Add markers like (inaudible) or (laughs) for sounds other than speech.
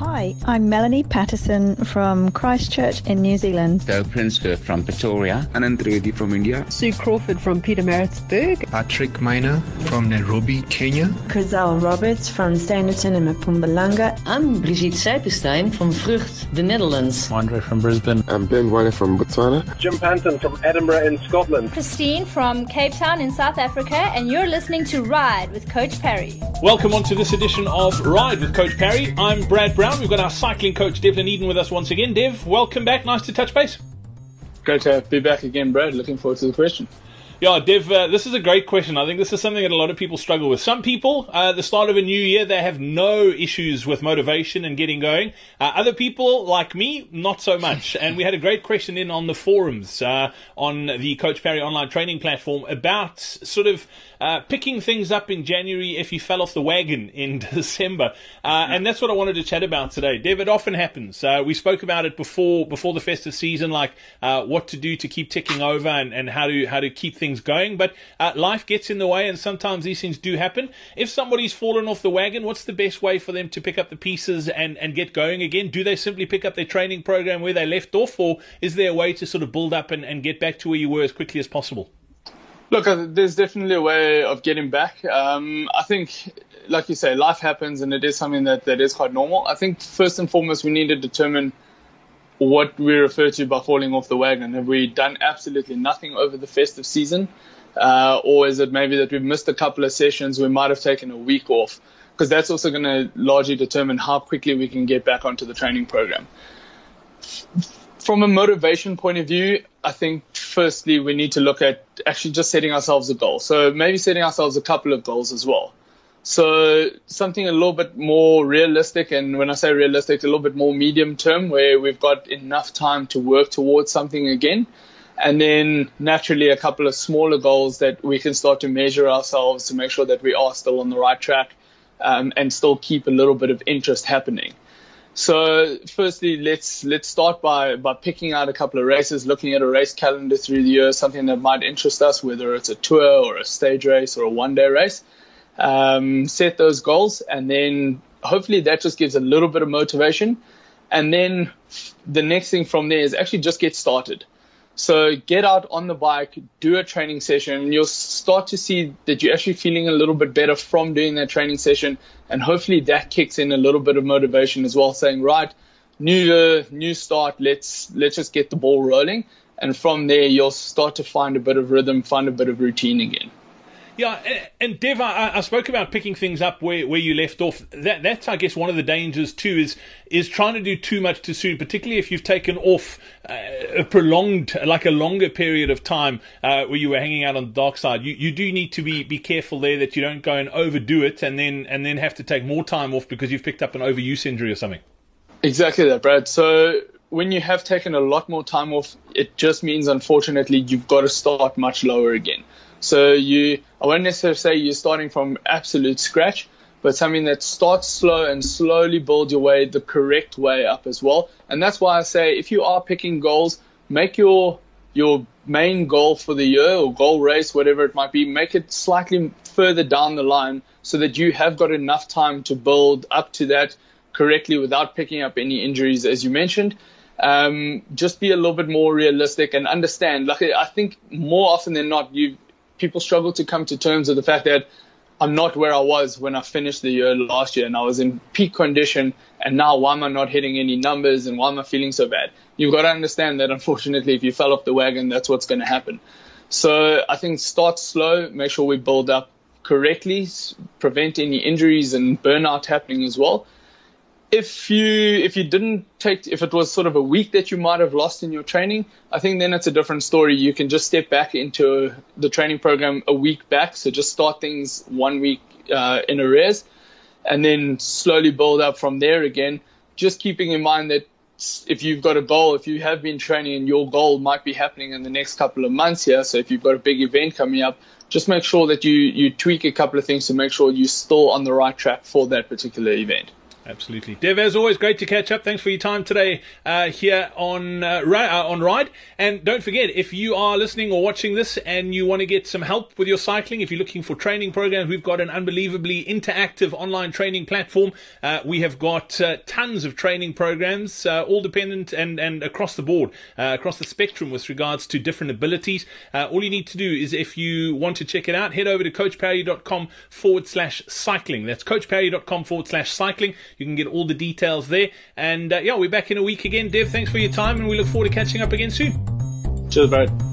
Hi, I'm Melanie Patterson from Christchurch in New Zealand. Joe Prinsker from Pretoria. Anand Trivedi from India. Sue Crawford from Pietermaritzburg. Patrick Miner from Nairobi, Kenya. Chriselle Roberts from Standerton in Mpumalanga. I'm Brigitte Seipenstein from Vrucht, the Netherlands. Andre from Brisbane. I'm Ben Wine from Botswana. Jim Panton from Edinburgh in Scotland. Christine from Cape Town in South Africa, and you're listening to Ride with Coach Parry. Welcome on to this edition of Ride with Coach Parry. I'm Brad Brown. We've got our cycling coach Devlin Eden with us once again. Dev, welcome back. Nice to touch base. Great to be back again, Brad. Looking forward to the question. Yeah, Dev, uh, this is a great question. I think this is something that a lot of people struggle with. Some people, uh, the start of a new year, they have no issues with motivation and getting going. Uh, other people, like me, not so much. (laughs) and we had a great question in on the forums uh, on the Coach Parry online training platform about sort of uh, picking things up in January if you fell off the wagon in (laughs) December. Uh, and that's what I wanted to chat about today. Dev, it often happens. we spoke about it before before the festive season, like what to do to keep ticking over and, and how to how to keep things things going, but uh, life gets in the way, and sometimes these things do happen. If somebody's fallen off the wagon, what's the best way for them to pick up the pieces and, and get going again? Do they simply pick up their training program where they left off, or is there a way to sort of build up and, and get back to where you were as quickly as possible? Look, uh, there's definitely a way of getting back. Um, I think, like you say, life happens and it is something that, that is quite normal. I think first and foremost, we need to determine what we refer to by falling off the wagon. Have we done absolutely nothing over the festive season? Uh, or is it maybe that we've missed a couple of sessions, we might have taken a week off? Because that's also going to largely determine how quickly we can get back onto the training program. From a motivation point of view, I think firstly we need to look at actually just setting ourselves a goal. So maybe setting ourselves a couple of goals as well. So something a little bit more realistic, and when I say realistic, a little bit more medium term, where we've got enough time to work towards something again, and then naturally a couple of smaller goals that we can start to measure ourselves to make sure that we are still on the right track, um, and still keep a little bit of interest happening. So firstly, let's let's start by by picking out a couple of races, looking at a race calendar through the year, something that might interest us, whether it's a tour or a stage race or a one day race um, set those goals, and then hopefully that just gives a little bit of motivation. And then the next thing from there is actually just get started. So get out on the bike, do a training session, you'll start to see that you're actually feeling a little bit better from doing that training session. And hopefully that kicks in a little bit of motivation as well, saying, right, new year, new start, let's let's just get the ball rolling. And from there you'll start to find a bit of rhythm, find a bit of routine again. Yeah, and Dev, I, I, spoke about picking things up where, where you left off. That that's I guess one of the dangers too is is trying to do too much too soon, particularly if you've taken off uh, a prolonged, like a longer period of time uh, where you were hanging out on the dark side. You you do need to be, be careful there that you don't go and overdo it and then and then have to take more time off because you've picked up an overuse injury or something. Exactly that, Brad. So when you have taken a lot more time off, it just means unfortunately you've got to start much lower again. So you, I won't necessarily say you're starting from absolute scratch, but something that starts slow and slowly build your way the correct way up as well. And that's why I say if you are picking goals, make your your main goal for the year or goal race, whatever it might be, make it slightly further down the line so that you have got enough time to build up to that correctly without picking up any injuries, as you mentioned. Um, just be a little bit more realistic and understand. Like I think more often than not, you people struggle to come to terms with the fact that I'm not where I was when I finished the year last year and I was in peak condition and now why am I not hitting any numbers and why am I feeling so bad? You've got to understand that unfortunately if you fell off the wagon, that's what's going to happen. So I think start slow, make sure we build up correctly, prevent any injuries and burnout happening as well if you if you didn't take if it was sort of a week that you might have lost in your training, I think then it's a different story. You can just step back into the training program a week back, so just start things one week uh, in arrears, and then slowly build up from there again. Just keeping in mind that if you've got a goal, if you have been training and your goal might be happening in the next couple of months here, so if you've got a big event coming up, just make sure that you you tweak a couple of things to make sure you're still on the right track for that particular event. Absolutely, Dev. As always, great to catch up. Thanks for your time today uh, here on uh, uh, on Ride. And don't forget, if you are listening or watching this and you want to get some help with your cycling, if you're looking for training programs, we've got an unbelievably interactive online training platform. Uh, we have got uh, tons of training programs, uh, all dependent and and across the board, across the spectrum with regards to different abilities. All you need to do is, if you want to check it out, head over to coachparry.com forward slash cycling. That's coachparry.com forward slash cycling. You can get all the details there. And uh, yeah, we're back in a week again. Dev, thanks for your time, and we look forward to catching up again soon. Cheers, bro.